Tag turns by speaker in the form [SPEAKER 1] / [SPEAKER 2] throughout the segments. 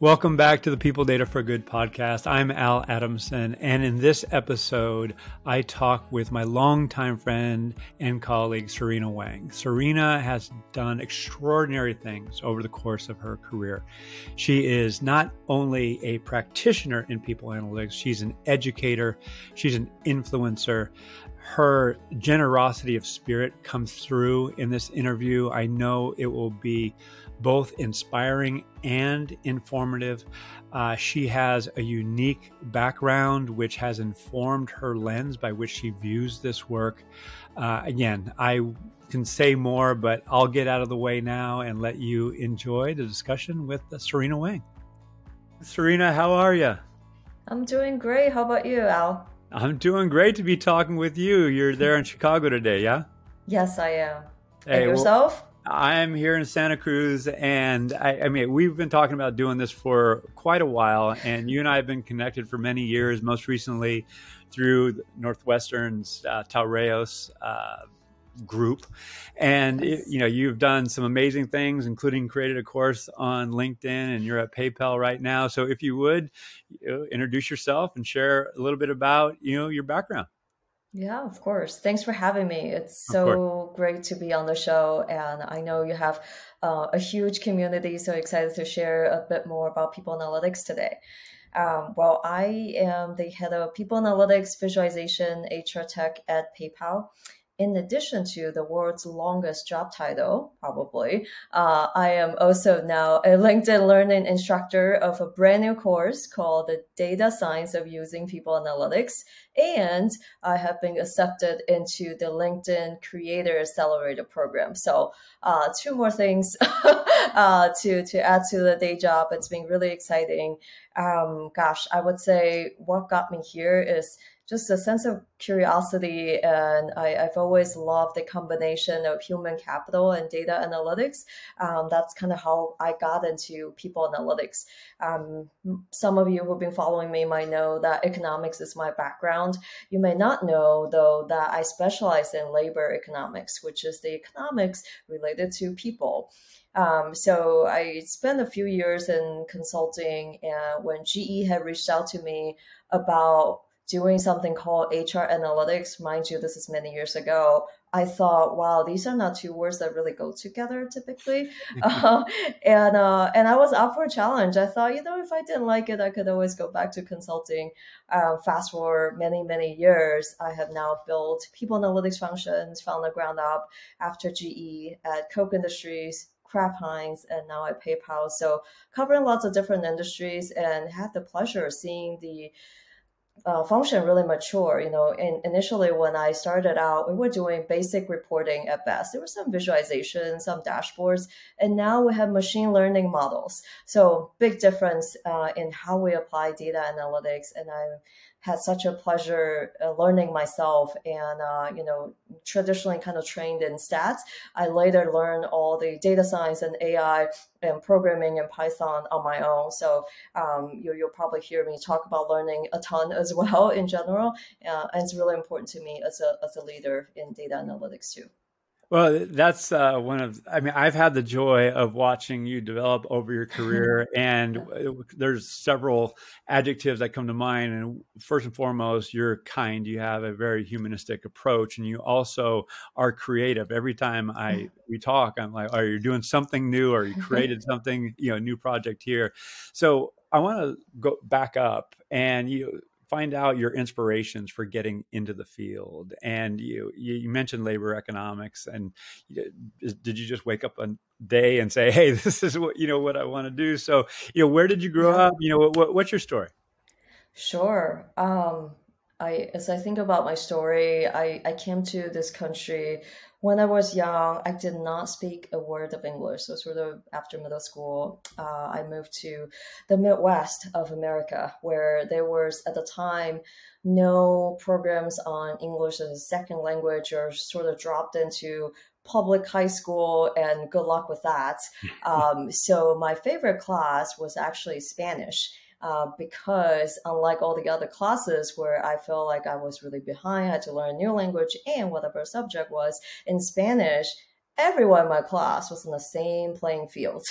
[SPEAKER 1] Welcome back to the People Data for Good podcast. I'm Al Adamson, and in this episode, I talk with my longtime friend and colleague, Serena Huang. Serena has done extraordinary things over the course of her career. She is not only a practitioner in people analytics, she's an educator, she's an influencer. Her generosity of spirit comes through in this interview. I know it will be both inspiring and informative. Uh, she has a unique background which has informed her lens by which she views this work. Uh, again, I can say more, but I'll get out of the way now and let you enjoy the discussion with Serena Huang. Serena, how are you?
[SPEAKER 2] I'm doing great. How about you, Al?
[SPEAKER 1] I'm doing great to be talking with you. You're there in Chicago today, yeah?
[SPEAKER 2] Yes, I am. Hey, and yourself?
[SPEAKER 1] Well, I'm here in Santa Cruz, and I, I, mean, we've been talking about doing this for quite a while, and you and I have been connected for many years. Most recently, through Northwestern's uh, Taurayos uh, group, and it, you know, you've done some amazing things, including created a course on LinkedIn, and you're at PayPal right now. So, if you would you know, introduce yourself and share a little bit about you know your background.
[SPEAKER 2] Yeah, of course. Thanks for having me. It's so great to be on the show. And I know you have uh, a huge community. So excited to share a bit more about people analytics today. Um, well, I am the head of people analytics, visualization, HR tech at PayPal in addition to the world's longest job title, probably, uh, I am also now a LinkedIn learning instructor of a brand new course called the Data Science of Using People Analytics. And I have been accepted into the LinkedIn Creator Accelerator program. So, uh, two more things uh, to, to add to the day job. It's been really exciting. Um, gosh, I would say what got me here is just a sense of curiosity. And I, have always loved the combination of human capital and data analytics. Um, that's kind of how I got into people analytics. Um, some of you who've been following me might know that economics is my background. You may not know, though, that I specialize in labor economics, which is the economics related to people. Um, so I spent a few years in consulting, and when GE had reached out to me about doing something called HR analytics. Mind you, this is many years ago. I thought, wow, these are not two words that really go together typically. uh, and uh, and I was up for a challenge. I thought, you know, if I didn't like it, I could always go back to consulting. Um, fast forward many, many years, I have now built people analytics functions from the ground up after GE at Koch Industries, Kraft Heinz, and now at PayPal. So covering lots of different industries and had the pleasure of seeing the uh, function really mature. You know, initially when I started out, we were doing basic reporting at best. There was some visualization, some dashboards, and now we have machine learning models. So big difference uh, in how we apply data analytics. And I'm had such a pleasure uh, learning myself and uh, you know traditionally kind of trained in stats. I later learned all the data science and ai and programming and python on my own. So um, you, will probably hear me talk about learning a ton as well in general. Uh, and it's really important to me as a, as a leader in data analytics too
[SPEAKER 1] well, that's uh, one of. I mean, I've had the joy of watching you develop over your career, and there's several adjectives that come to mind. And first and foremost, you're kind. You have a very humanistic approach, and you also are creative. Every time I we talk, I'm like, "Are you doing something new? Or you created something? You know, a new project here?" So I want to go back up, and you find out your inspirations for getting into the field. And you you mentioned labor economics, and did you just wake up a day and say, "Hey, this is what you know what I want to do"? So, you know, where did you grow up? You know, what, what's your story?
[SPEAKER 2] Sure. Um, I as I think about my story, I I came to this country when I was young, I did not speak a word of English. So, sort of after middle school, uh, I moved to the Midwest of America, where there was at the time no programs on English as a second language, or sort of dropped into public high school, and good luck with that. Um, so, my favorite class was actually Spanish. Uh, because unlike all the other classes where I felt like I was really behind, I had to learn a new language and whatever subject was in Spanish, everyone in my class was in the same playing field.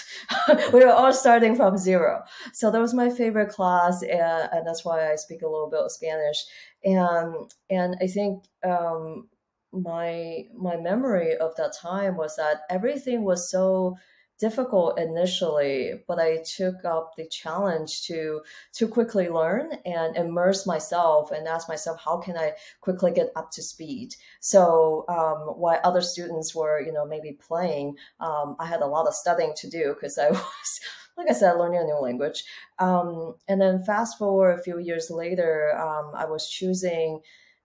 [SPEAKER 2] we were all starting from zero. So that was my favorite class, and, and that's why I speak a little bit of Spanish. And and I think um, my my memory of that time was that everything was so difficult initially, but I took up the challenge to to quickly learn and immerse myself and ask myself how can I quickly get up to speed. So um, while other students were you know maybe playing, um, I had a lot of studying to do because I was like I said, learning a new language. Um, and then fast forward a few years later, um, I was choosing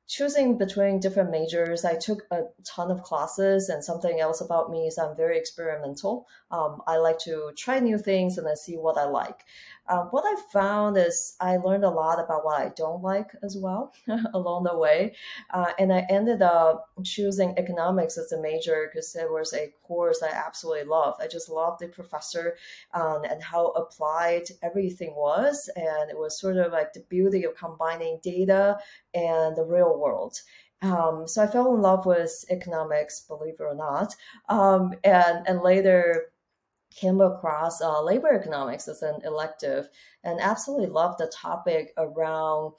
[SPEAKER 2] choosing between different majors, I took a ton of classes, and something else about me is I'm very experimental. Um, I like to try new things and then see what I like. Uh, what I found is I learned a lot about what I don't like as well along the way. Uh, and I ended up choosing economics as a major because it was a course I absolutely loved. I just loved the professor um, and how applied everything was. And it was sort of like the beauty of combining data and the real world. Um, so I fell in love with economics, believe it or not. Um, and, and later, came across uh, labor economics as an elective and absolutely loved the topic around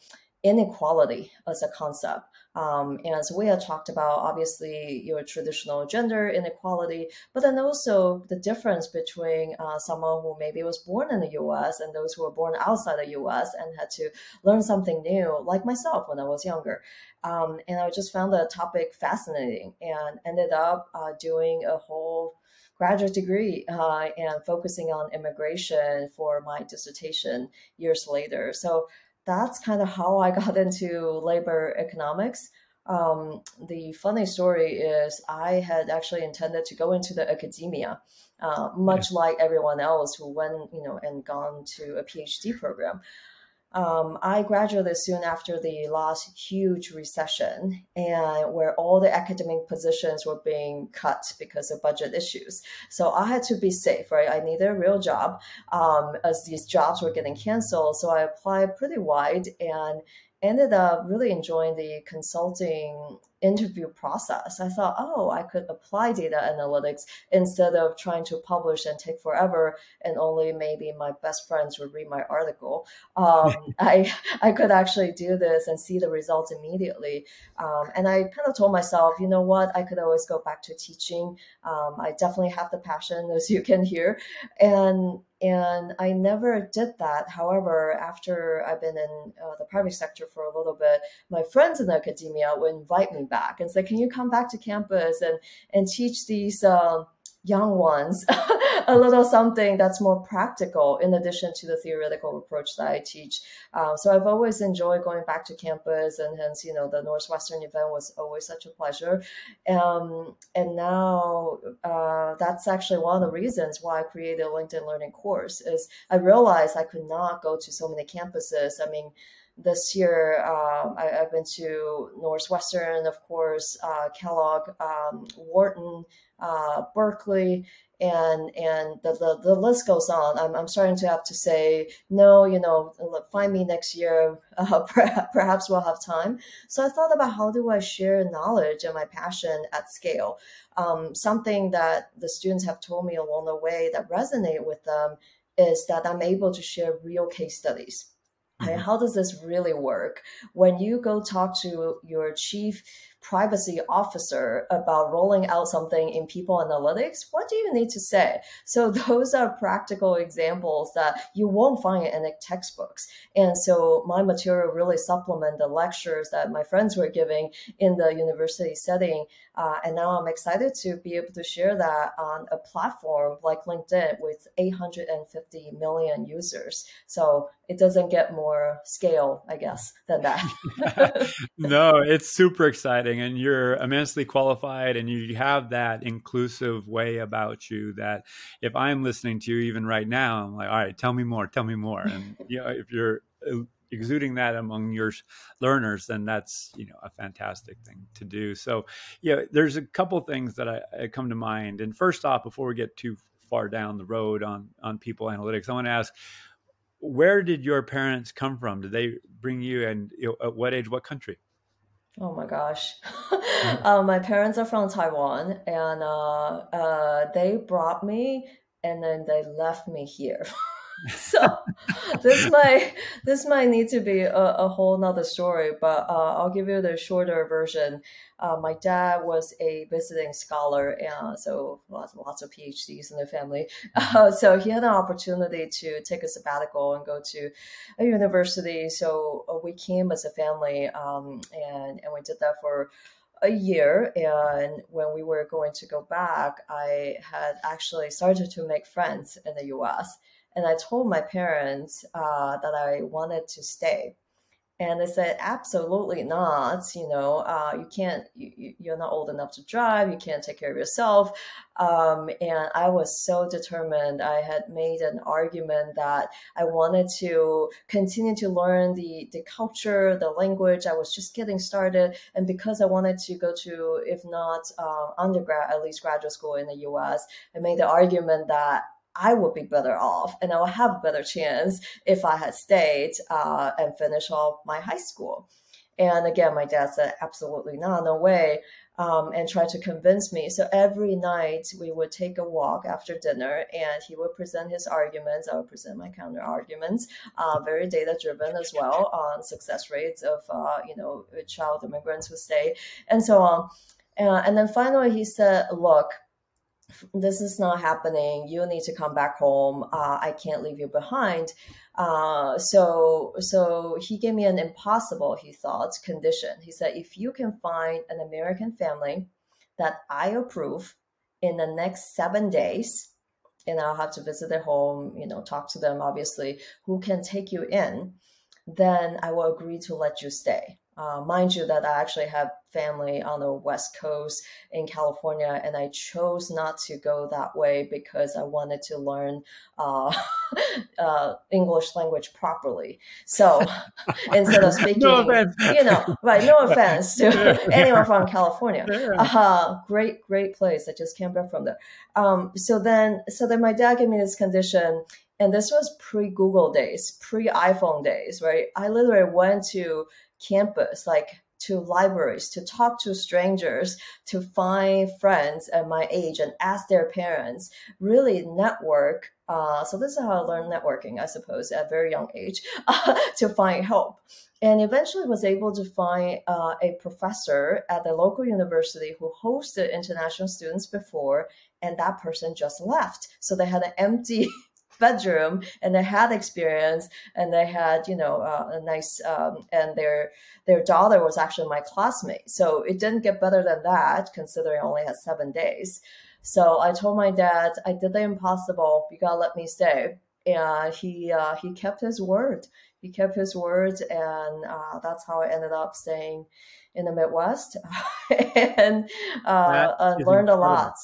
[SPEAKER 2] inequality as a concept. Um, and so we had talked about obviously your traditional gender inequality, but then also the difference between uh, someone who maybe was born in the US and those who were born outside the US and had to learn something new, like myself when I was younger. Um, and I just found the topic fascinating and ended up uh, doing a whole graduate degree uh, and focusing on immigration for my dissertation years later. So that's kind of how I got into labor economics. Um, the funny story is I had actually intended to go into the academia, uh, much yeah. like everyone else who went, you know, and gone to a PhD program um, I graduated soon after the last huge recession, and where all the academic positions were being cut because of budget issues. So I had to be safe, right? I needed a real job um, as these jobs were getting canceled. So I applied pretty wide and ended up really enjoying the consulting interview process. I thought, oh, I could apply data analytics instead of trying to publish and take forever, and only maybe my best friends would read my article. Um, I I could actually do this and see the results immediately. Um, and I kind of told myself, you know what, I could always go back to teaching. Um, I definitely have the passion, as you can hear, and and I never did that. However, after I've been in uh, the private sector for a little bit, my friends in academia would invite me back and say, "Can you come back to campus and and teach these?" Um, young ones a little something that's more practical in addition to the theoretical approach that I teach. Um, so I've always enjoyed going back to campus, and hence, you know, the Northwestern event was always such a pleasure. Um, and now uh, that's actually one of the reasons why I created a LinkedIn Learning course. Is I realized I could not go to so many campuses. I mean this year um, I, have been to Northwestern, of course, uh, Kellogg, um, Wharton, uh, Berkeley, and and the, the, the, list goes on. I'm, I'm starting to have to say no. You know, find me next year. Uh, perhaps we'll have time. So I thought about how do I share knowledge and my passion at scale. Um, something that the students have told me along the way that resonate with them is that I'm able to share real case studies Mm-hmm. How does this really work? When you go talk to your chief privacy officer about rolling out something in people analytics, what do you need to say? So those are practical examples that you won't find in textbooks. And so my material really supplement the lectures that my friends were giving in the university setting. Uh, and now I'm excited to be able to share that on a platform like LinkedIn with 850 million users. So it doesn't get more scale, I guess, than that.
[SPEAKER 1] no, it's super exciting. And you're immensely qualified and you have that inclusive way about you that if I'm listening to you even right now, I'm like, all right, tell me more, tell me more. And you know, if you're uh, exuding that among your learners, then that's you know a fantastic thing to do. So, yeah, there's a couple things that I, I come to mind. And first off, before we get too far down the road on on people analytics, I want to ask where did your parents come from? Did they bring you and you know, at what age, what country?
[SPEAKER 2] Oh my gosh. uh, my parents are from Taiwan and uh, uh, they brought me and then they left me here. so this might this might need to be a, a whole nother story, but uh, I'll give you the shorter version. Uh, my dad was a visiting scholar, and so lots, lots of PhDs in the family. Mm-hmm. Uh, so he had an opportunity to take a sabbatical and go to a university. So uh, we came as a family, um, and and we did that for a year and when we were going to go back i had actually started to make friends in the us and I told my parents uh, that I wanted to stay. And they said, absolutely not. You know, uh, you can't, you, you're not old enough to drive. You can't take care of yourself. Um, and I was so determined. I had made an argument that I wanted to continue to learn the, the culture, the language. I was just getting started. And because I wanted to go to, if not uh, undergrad, at least graduate school in the US, I made the argument that I would be better off and I would have a better chance if I had stayed uh, and finished off my high school. And again, my dad said, absolutely not, no way, um, and tried to convince me. So every night we would take a walk after dinner and he would present his arguments. I would present my counter arguments, uh, very data driven as well on success rates of, uh, you know, child immigrants who stay and so on. Uh, and then finally he said, look, this is not happening. You need to come back home. Uh, I can't leave you behind. Uh, so, so he gave me an impossible, he thought, condition. He said, if you can find an American family that I approve in the next seven days, and I'll have to visit their home, you know, talk to them, obviously, who can take you in, then I will agree to let you stay. Uh, mind you, that I actually have family on the West Coast in California, and I chose not to go that way because I wanted to learn uh, uh, English language properly. So instead of speaking, no you know, right? No offense to anyone from California. Uh, great, great place. I just came back from there. Um, so then, so then my dad gave me this condition and this was pre Google days, pre iPhone days, right? I literally went to campus, like to libraries, to talk to strangers, to find friends at my age and ask their parents, really network. Uh, so this is how I learned networking, I suppose, at a very young age, uh, to find help. And eventually was able to find uh, a professor at the local university who hosted international students before, and that person just left. So they had an empty bedroom and they had experience and they had you know uh, a nice um, and their their daughter was actually my classmate. So it didn't get better than that considering I only had seven days. So i told my dad i did the impossible. You gotta let me stay. And he uh, he kept his word. He kept his word and uh, that's how i ended up staying in the midwest. And uh, learned a lot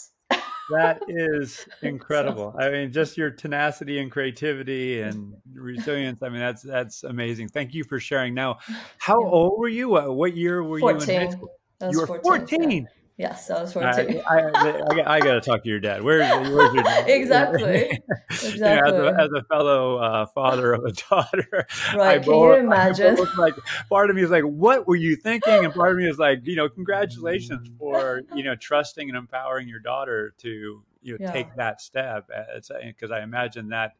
[SPEAKER 1] that is incredible. I mean, just your tenacity and creativity and resilience. I mean, that's that's amazing. Thank you for sharing. Now, how old were you? What year were 14. you in high school? You were 14. 14. Yeah.
[SPEAKER 2] Yes, I was 14.
[SPEAKER 1] I, I, I, I got to talk to your dad. Where, where's your dad?
[SPEAKER 2] exactly. exactly.
[SPEAKER 1] As, a, as, a, fellow uh, father of a daughter,
[SPEAKER 2] right? Can you imagine?
[SPEAKER 1] like part of me is like, "What were you thinking?" And part of me is like, you know, congratulations for you know trusting and empowering your daughter to you know yeah. take that step. Because I imagine that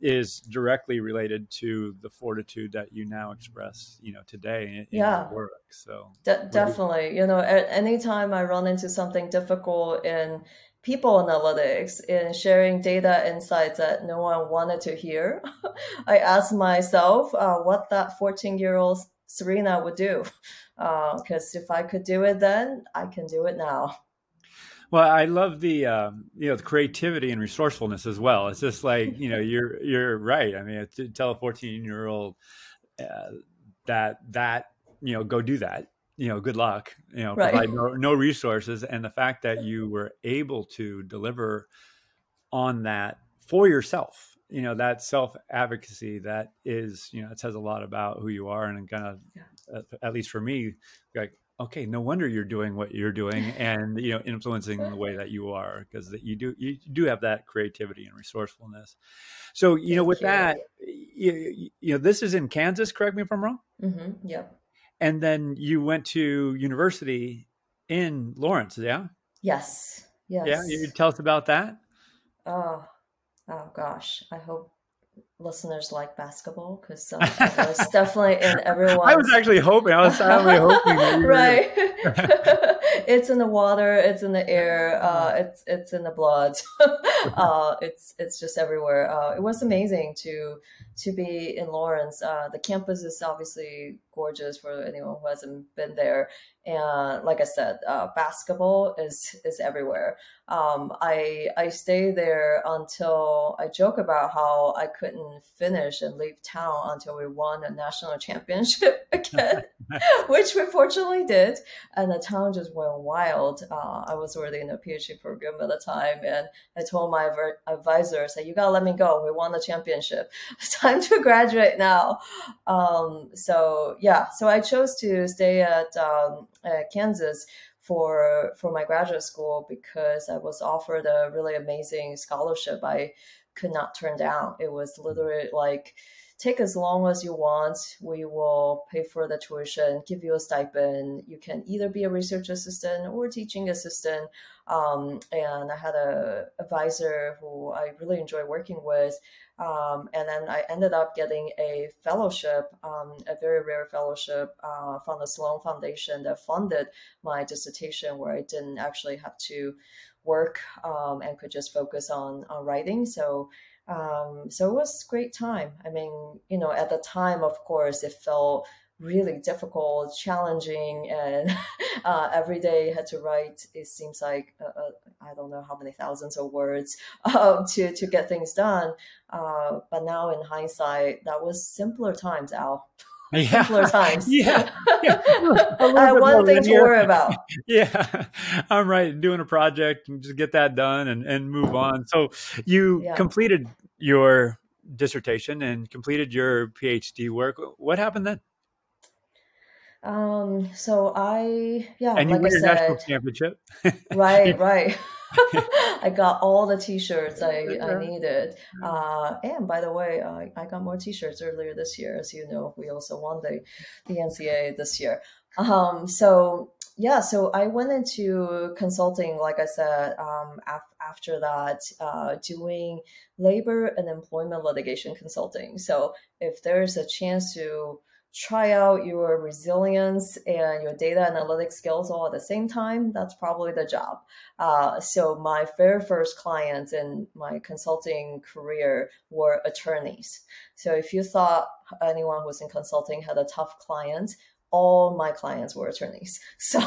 [SPEAKER 1] is directly related to the fortitude that you now express, you know, today in, yeah. your work. So
[SPEAKER 2] De- definitely, you know, at anytime I run into something difficult in people analytics, in sharing data insights that no one wanted to hear, I ask myself uh, what that 14 year old Serena would do. Because uh, if I could do it then, I can do it now.
[SPEAKER 1] Well, I love the um, you know the creativity and resourcefulness as well. It's just like you know you're you're right. I mean, to tell a 14 year old uh, that that you know go do that. You know, good luck. You know, right. provide no, no resources, and the fact that you were able to deliver on that for yourself. You know, that self advocacy that is you know it says a lot about who you are, and kind of yeah. uh, at least for me, like okay no wonder you're doing what you're doing and you know influencing the way that you are because you do you do have that creativity and resourcefulness so you know with that you, you know this is in kansas correct me if i'm wrong
[SPEAKER 2] mm-hmm. yep
[SPEAKER 1] and then you went to university in Lawrence, yeah?
[SPEAKER 2] Yes. Yes.
[SPEAKER 1] Yeah, you tell us about that.
[SPEAKER 2] Oh, oh gosh! I hope listeners like basketball because uh, it's definitely in everyone.
[SPEAKER 1] I was actually hoping. I was sadly hoping.
[SPEAKER 2] right. it's in the water. It's in the air. Uh, it's it's in the blood. uh, it's it's just everywhere. Uh, it was amazing to to be in Lawrence. Uh, the campus is obviously gorgeous for anyone who hasn't been there. And like I said, uh, basketball is is everywhere. Um, I I stayed there until I joke about how I couldn't finish and leave town until we won a national championship again, which we fortunately did. And the town just went wild. Uh, I was already in a PhD program at the time, and I told my advisor, "Say you gotta let me go. We won the championship. It's time to graduate now." Um, so yeah, so I chose to stay at, um, at Kansas for for my graduate school because I was offered a really amazing scholarship I could not turn down. It was literally like take as long as you want. We will pay for the tuition, give you a stipend. You can either be a research assistant or teaching assistant. Um, and I had a advisor who I really enjoy working with. Um, and then I ended up getting a fellowship, um, a very rare fellowship uh, from the Sloan Foundation that funded my dissertation, where I didn't actually have to work um, and could just focus on, on writing. So um, so it was great time. I mean, you know, at the time, of course, it felt really difficult, challenging, and uh, every day had to write. It seems like uh, uh, I don't know how many thousands of words um, to to get things done. Uh, but now, in hindsight, that was simpler times, Al.
[SPEAKER 1] Yeah.
[SPEAKER 2] Simpler times.
[SPEAKER 1] Yeah.
[SPEAKER 2] yeah. I had one thing to worry about.
[SPEAKER 1] yeah. I'm right. Doing a project and just get that done and, and move on. So you yeah. completed your dissertation and completed your PhD work. What happened then?
[SPEAKER 2] Um, so I, yeah,
[SPEAKER 1] and you
[SPEAKER 2] like
[SPEAKER 1] won
[SPEAKER 2] your
[SPEAKER 1] national championship.
[SPEAKER 2] right, right. I got all the T-shirts I, I needed. Uh, and by the way, I, I got more T-shirts earlier this year. As you know, we also won the, the NCAA this year. Um, so yeah, so I went into consulting, like I said, um, af- after that, uh, doing labor and employment litigation consulting. So if there's a chance to try out your resilience and your data analytics skills all at the same time, that's probably the job. Uh, so my very first clients in my consulting career were attorneys. So if you thought anyone who's in consulting had a tough client, all my clients were attorneys. So,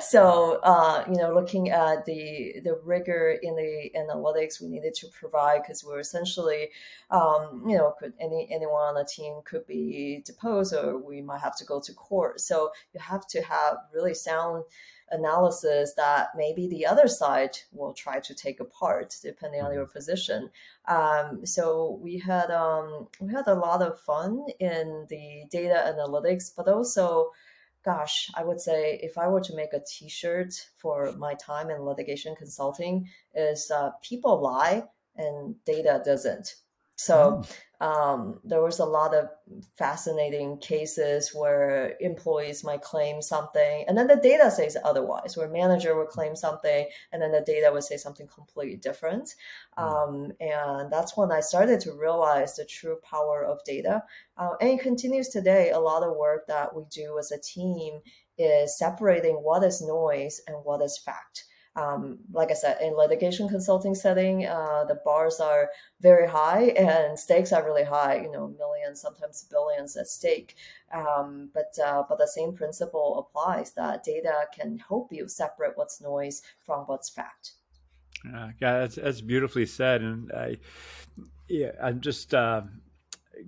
[SPEAKER 2] so uh, you know, looking at the the rigor in the analytics we needed to provide because we're essentially, um, you know, could any anyone on the team could be deposed or we might have to go to court. So you have to have really sound analysis that maybe the other side will try to take apart depending on your mm-hmm. position. Um, so we had um, we had a lot of fun in the data analytics, but also, gosh, I would say if I were to make a T-shirt for my time in litigation consulting, is uh, people lie and data doesn't. So mm. Um, there was a lot of fascinating cases where employees might claim something, and then the data says otherwise. Where manager would claim something, and then the data would say something completely different. Mm. Um, and that's when I started to realize the true power of data. Uh, and it continues today. A lot of work that we do as a team is separating what is noise and what is fact um, like I said, in litigation consulting setting, uh, the bars are very high and stakes are really high. You know, millions, sometimes billions at stake. Um, but uh, but the same principle applies that data can help you separate what's noise from what's fact.
[SPEAKER 1] Uh, yeah, that's, that's beautifully said, and I, yeah, I'm just uh,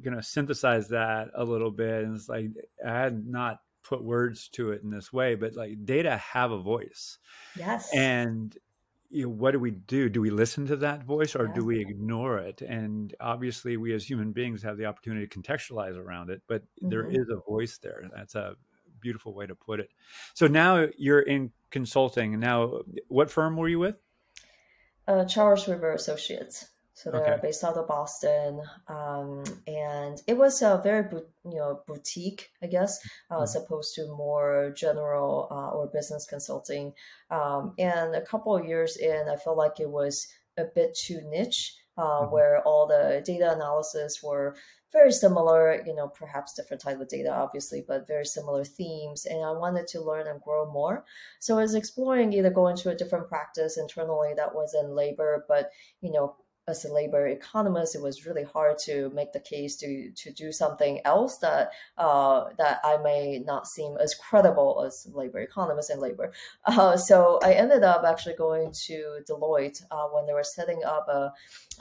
[SPEAKER 1] gonna synthesize that a little bit. And it's like I had not put words to it in this way, but like data have a voice.
[SPEAKER 2] Yes.
[SPEAKER 1] And you know, what do we do? Do we listen to that voice or do we ignore it? And obviously, we as human beings have the opportunity to contextualize around it, but mm-hmm. there is a voice there. That's a beautiful way to put it. So now you're in consulting. Now, what firm were you with?
[SPEAKER 2] Uh, Charles River Associates. So they're okay. based out of Boston, um, and it was a very you know boutique, I guess, uh, mm-hmm. as opposed to more general uh, or business consulting. Um, and a couple of years in, I felt like it was a bit too niche, uh, mm-hmm. where all the data analysis were very similar, you know, perhaps different type of data, obviously, but very similar themes. And I wanted to learn and grow more. So I was exploring either going to a different practice internally that was in labor, but, you know, as a labor economist, it was really hard to make the case to to do something else that uh, that I may not seem as credible as labor economist in labor. Uh, so I ended up actually going to Deloitte uh, when they were setting up a,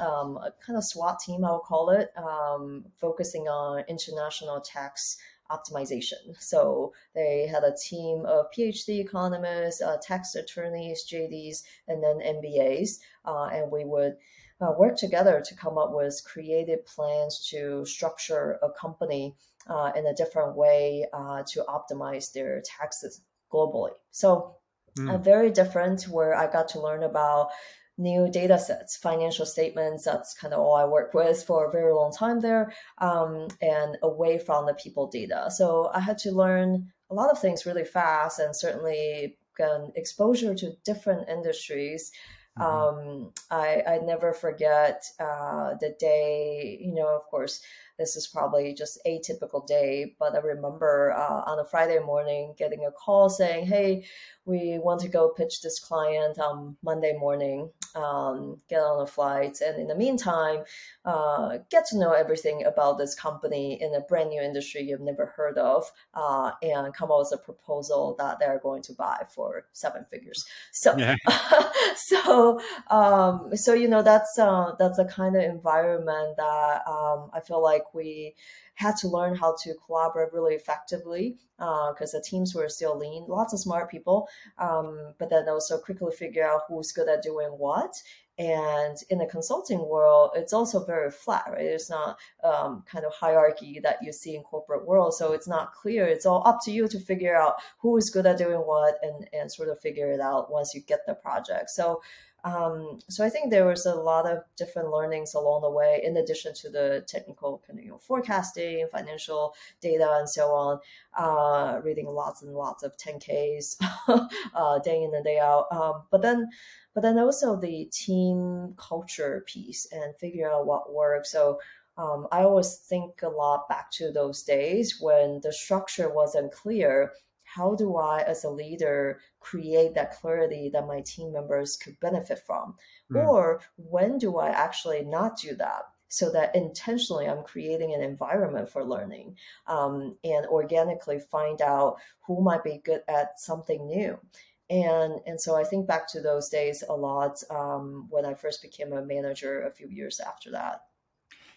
[SPEAKER 2] um, a, kind of SWAT team, I'll call it, um, focusing on international tax optimization. So they had a team of PhD economists, uh, tax attorneys, JDs, and then MBAs, uh, and we would uh, work together to come up with creative plans to structure a company uh, in a different way uh, to optimize their taxes globally. So, mm. very different where I got to learn about new data sets, financial statements. That's kind of all I worked with for a very long time there, um, and away from the people data. So I had to learn a lot of things really fast, and certainly exposure to different industries Mm-hmm. Um, I, I never forget uh, the day, you know, of course, this is probably just a typical day, but I remember uh, on a Friday morning getting a call saying, "Hey, we want to go pitch this client on Monday morning. Um, get on a flight, and in the meantime, uh, get to know everything about this company in a brand new industry you've never heard of, uh, and come up with a proposal that they're going to buy for seven figures." So, yeah. so, um, so you know, that's uh, that's the kind of environment that um, I feel like we had to learn how to collaborate really effectively because uh, the teams were still lean, lots of smart people, um, but then also quickly figure out who's good at doing what. And in the consulting world, it's also very flat, right? It's not um, kind of hierarchy that you see in corporate world. So it's not clear. It's all up to you to figure out who is good at doing what and, and sort of figure it out once you get the project. So um, so I think there was a lot of different learnings along the way, in addition to the technical kind of you know, forecasting, financial data, and so on. Uh, reading lots and lots of 10ks uh, day in and day out. Um, but then, but then also the team culture piece and figuring out what works. So um, I always think a lot back to those days when the structure wasn't clear how do I, as a leader, create that clarity that my team members could benefit from? Mm. Or when do I actually not do that? So that intentionally I'm creating an environment for learning um, and organically find out who might be good at something new and and so I think back to those days a lot um, when I first became a manager a few years after that.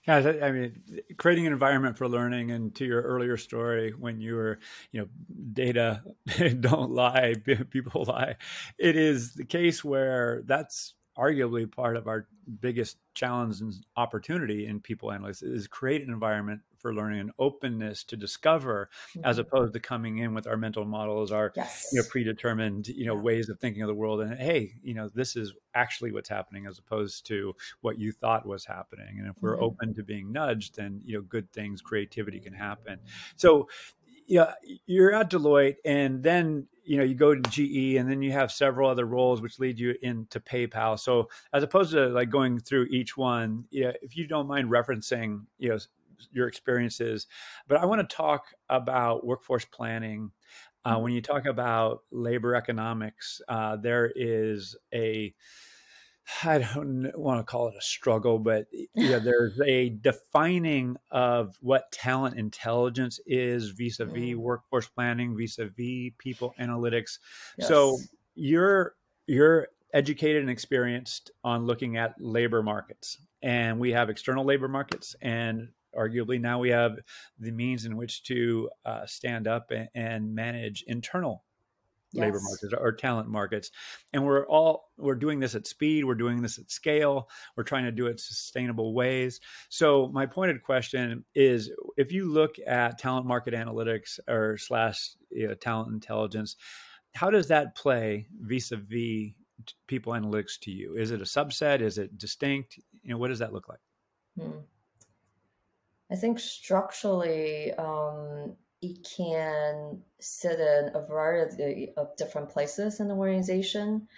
[SPEAKER 1] Yeah, I mean, creating an environment for learning, and to your earlier story, when you were, you know, data don't lie, people lie. It is the case where that's arguably part of our biggest challenge and opportunity in people analytics is create an environment for learning and openness to discover mm-hmm. as opposed to coming in with our mental models our yes. you know predetermined you know yeah. ways of thinking of the world and hey you know this is actually what's happening as opposed to what you thought was happening and if we're mm-hmm. open to being nudged then you know good things creativity can happen so yeah, you're at Deloitte, and then you know you go to GE, and then you have several other roles which lead you into PayPal. So as opposed to like going through each one, yeah, if you don't mind referencing, you know, your experiences. But I want to talk about workforce planning. Uh, when you talk about labor economics, uh, there is a I don't want to call it a struggle, but yeah, there's a defining of what talent intelligence is vis-a-vis mm. workforce planning, vis-a-vis people analytics. Yes. So you're you're educated and experienced on looking at labor markets, and we have external labor markets and arguably now we have the means in which to uh, stand up and, and manage internal yes. labor markets or talent markets and we're all we're doing this at speed we're doing this at scale we're trying to do it sustainable ways so my pointed question is if you look at talent market analytics or slash you know, talent intelligence how does that play vis-a-vis people analytics to you is it a subset is it distinct you know, what does that look like? Hmm.
[SPEAKER 2] I think structurally, um, it can sit in a variety of different places in the organization.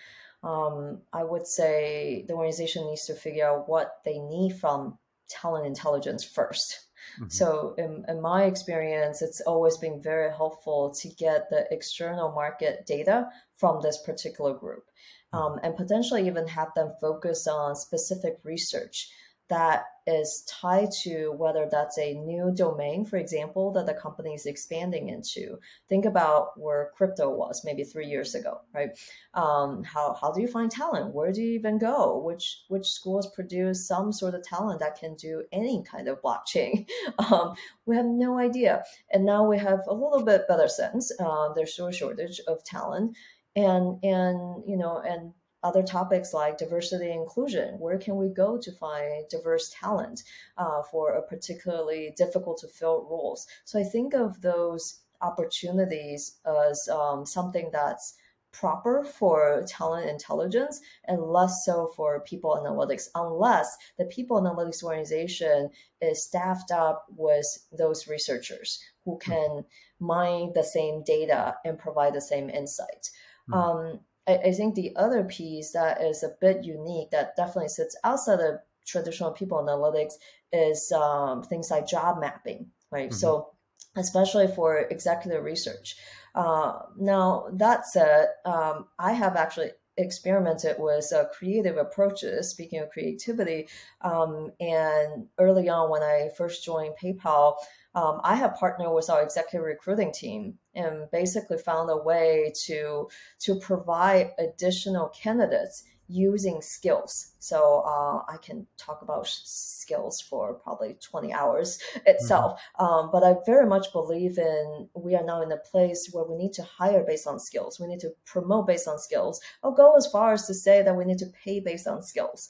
[SPEAKER 2] Um, I would say the organization needs to figure out what they need from talent intelligence 1st mm-hmm. So, in, in, my experience, it's always been very helpful to get the external market data from this particular group mm-hmm. um, and potentially even have them focus on specific research that is tied to whether that's a new domain, for example, that the company is expanding into. Think about where crypto was maybe three years ago, right? Um, how, how do you find talent? Where do you even go? Which which schools produce some sort of talent that can do any kind of blockchain? Um, we have no idea, and now we have a little bit better sense. Uh, there's still a shortage of talent, and and you know and other topics like diversity and inclusion. Where can we go to find diverse talent uh, for a particularly difficult to fill roles? So I think of those opportunities as um, something that's proper for talent intelligence and less so for people analytics, unless the people analytics organization is staffed up with those researchers who hmm. can mine the same data and provide the same insight. Mm. Um, I, I think the other piece that is a bit unique that definitely sits outside of traditional people analytics is um, things like job mapping, right? Mm-hmm. So, especially for executive research. Uh, now, that said, um, I have actually experimented with uh, creative approaches, speaking of creativity. Um, and early on, when I first joined PayPal, um, I have partnered with our executive recruiting team and basically found a way to to provide additional candidates using skills. So uh, I can talk about skills for probably 20 hours itself. Mm-hmm. Um, but I very much believe in we are now in a place where we need to hire based on skills. We need to promote based on skills. I'll go as far as to say that we need to pay based on skills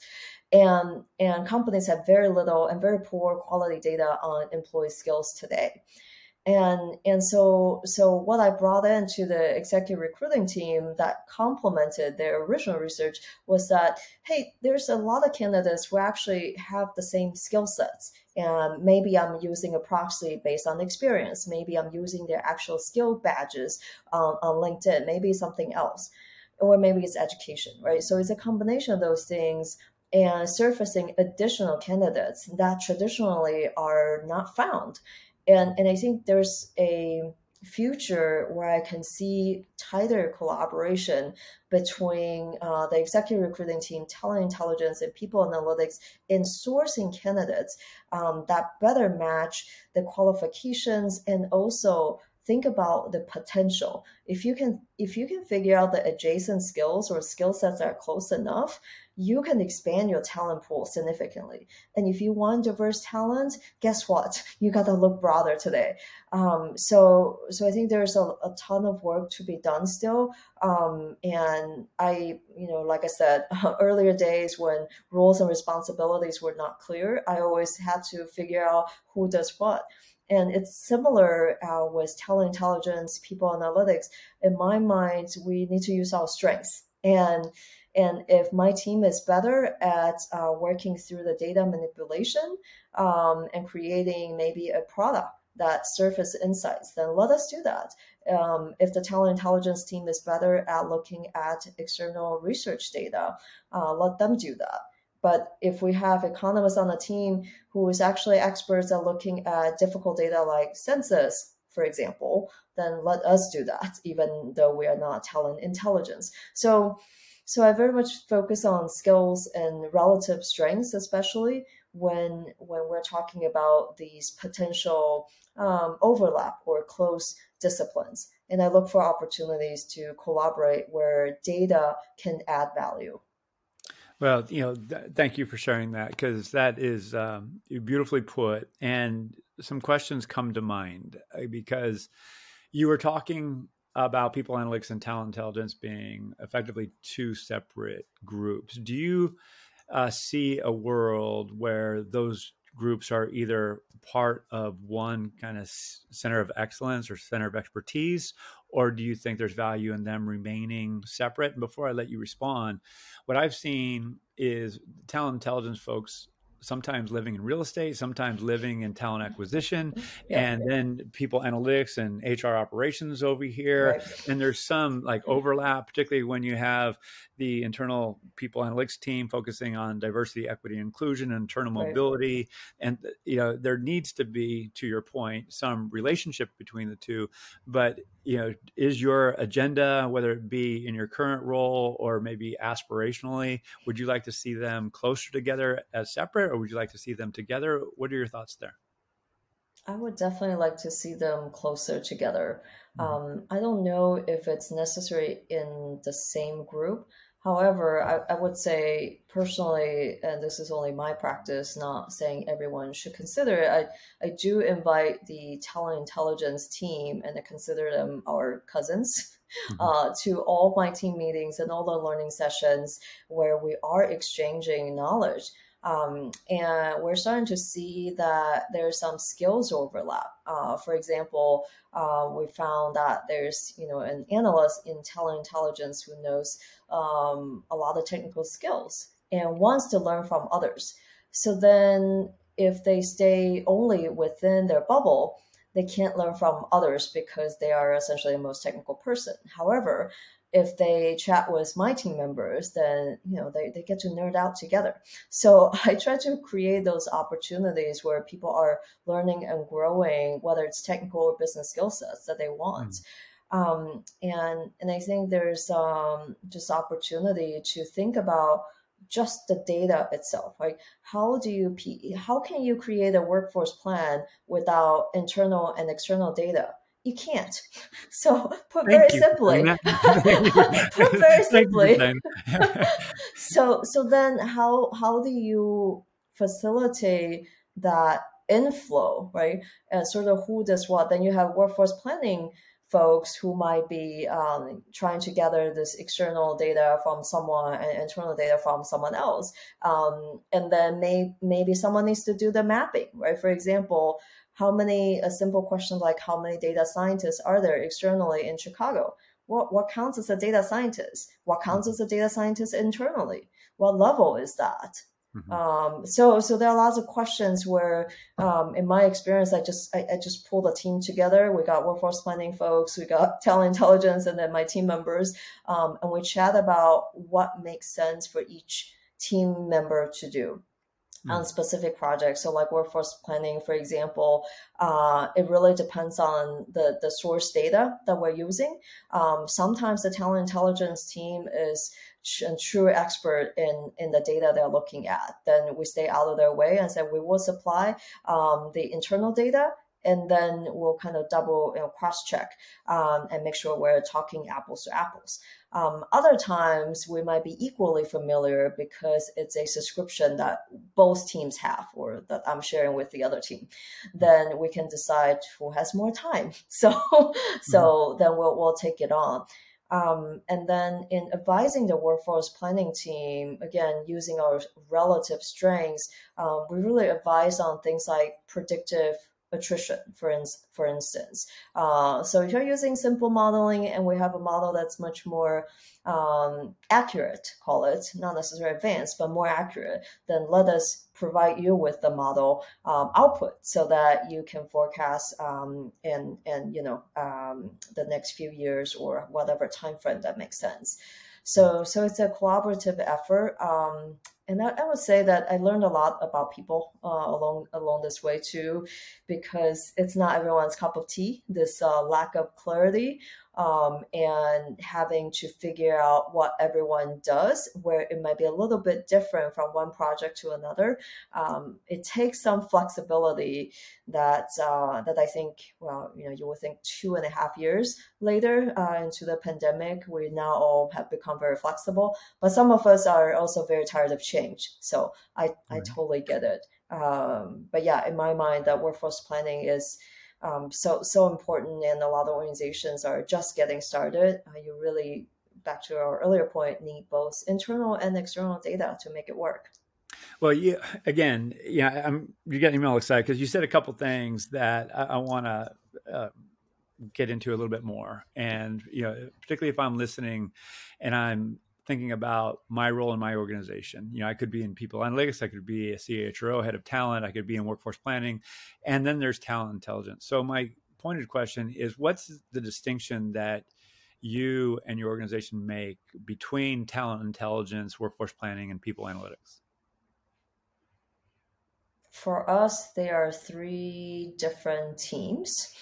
[SPEAKER 2] and and companies have very little and very poor quality data on employee skills today and and so so what i brought into the executive recruiting team that complemented their original research was that hey there's a lot of candidates who actually have the same skill sets. And maybe i'm using a proxy based on experience. Maybe i'm using their actual skill badges on, on linkedin. Maybe something else. Or maybe it's education right? So it's a combination of those things and surfacing additional candidates that traditionally are not found. And, and I think there's a future where I can see tighter collaboration between uh, the executive recruiting team, talent intelligence, and people analytics in sourcing candidates um, that better match the qualifications and also think about the potential. If you can if you can figure out the adjacent skills or skill sets that are close enough you can expand your talent pool significantly. And if you want diverse talent guess what? You got to look broader today. Um, so so i think there's a, a, ton of work to be done still. Um, and i you know like i said earlier days when roles and responsibilities were not clear i always had to figure out who does what. And it's similar uh, with talent intelligence, people analytics. In my mind, we need to use our strengths. And and if my team is better at uh, working through the data manipulation um, and creating maybe a product that surface insights, then let us do that. Um, if the talent intelligence team is better at looking at external research data, uh, let them do that. But if we have economists on the team who is actually experts at looking at difficult data like census, for example, then let us do that, even though we are not talent intelligence. So, so I very much focus on skills and relative strengths, especially when when we're talking about these potential um, overlap or close disciplines. And I look for opportunities to collaborate where data can add value.
[SPEAKER 1] Well, you know, th- thank you for sharing that because that is um, beautifully put. And some questions come to mind uh, because you were talking about people analytics and talent intelligence being effectively two separate groups. Do you uh, see a world where those groups are either part of one kind of center of excellence or center of expertise, or do you think there's value in them remaining separate? And before I let you respond, what I've seen is talent intelligence folks sometimes living in real estate, sometimes living in talent acquisition, yeah. and then people analytics and HR operations over here. Right. And there's some like overlap, particularly when you have the internal people analytics team focusing on diversity, equity, inclusion, and internal right. mobility. And you know, there needs to be, to your point, some relationship between the two. But you know, is your agenda, whether it be in your current role or maybe aspirationally, would you like to see them closer together as separate, or would you like to see them together? What are your thoughts there?
[SPEAKER 2] I would definitely like to see them closer together. Mm-hmm. Um, I don't know if it's necessary in the same group. However, I, I, would say personally, and this is only my practice, not saying everyone should consider it. I, I do invite the talent intelligence team, and I consider them our cousins, mm-hmm. uh, to all my team meetings and all the learning sessions where we are exchanging knowledge. Um, and we're starting to see that there's some skills overlap. Uh, for example, uh, we found that there's you know an analyst in talent intelligence who knows um, a lot of technical skills and wants to learn from others. So then, if they stay only within their bubble, they can't learn from others because they are essentially the most technical person. However, if they chat with my team members, then you know they, they get to nerd out together. So I try to create those opportunities where people are learning and growing, whether it's technical or business skill sets that they want. Mm. Um, and and I think there's um, just opportunity to think about just the data itself right how do you how can you create a workforce plan without internal and external data you can't. So put Thank very you. simply, put very simply. so so then how how do you facilitate that inflow, right? And sort of who does what? Then you have workforce planning folks who might be um, trying to gather this external data from someone and internal data from someone else. Um, and then may, maybe someone needs to do the mapping, right? For example, how many a simple question like how many data scientists are there externally in chicago? What, what counts as a data scientist? What counts as a data scientist internally? What level is that? Mm-hmm. um, so so there are lots of questions where um, in my experience i just I, I, just pulled a team together. We got workforce planning folks we got talent intelligence and then my team members um, and we chat about what makes sense for each team member to do on mm. specific projects. So like workforce planning, for example, uh, it really depends on the, the source data that we're using. Um, sometimes the talent intelligence team is a true expert in, in the data they're looking at. Then we stay out of their way and say we will supply um, the internal data and then we'll kind of double you know, cross check um, and make sure we're talking apples to apples. Um, other times we might be equally familiar because it's a subscription that both teams have or that I'm sharing with the other team. Then we can decide who has more time. So so mm-hmm. then we'll we'll take it on. Um, and then in advising the workforce planning team, again, using our relative strengths, um, we really advise on things like predictive attrition, for, in, for instance. Uh, so if you're using simple modeling and we have a model that's much more um, accurate, call it, not necessarily advanced, but more accurate, then let us provide you with the model um, output so that you can forecast um, in, in, you know, um, the next few years or whatever time frame that makes sense. So, so it's a collaborative effort. Um, and I, I, would say that I learned a lot about people uh, along along this way too, because it's not everyone's cup of tea. This uh, lack of clarity um, and having to figure out what everyone does, where it might be a little bit different from one project to another. Um, it takes some flexibility that uh, that I think, well, you know, you would think two and a half years later uh, into the pandemic, we now all have become very flexible. But some of us are also very tired of change, so I right. I totally get it. Um, but yeah, in my mind, that workforce planning is um, so so important and a lot of organizations are just getting started. Uh, you really back to our earlier point need both internal and external data to make it work.
[SPEAKER 1] Well yeah again yeah i'm you're getting me all excited because you said a couple things that i, I want to uh, get into a little bit more. And you know particularly if i'm listening and i'm thinking about my role in my organization. You know, I could be in people analytics, I could be a CHRO, head of talent, I could be in workforce planning, and then there's talent intelligence. So my pointed question is what's the distinction that you and your organization make between talent intelligence, workforce planning, and people analytics?
[SPEAKER 2] For us, there are three different teams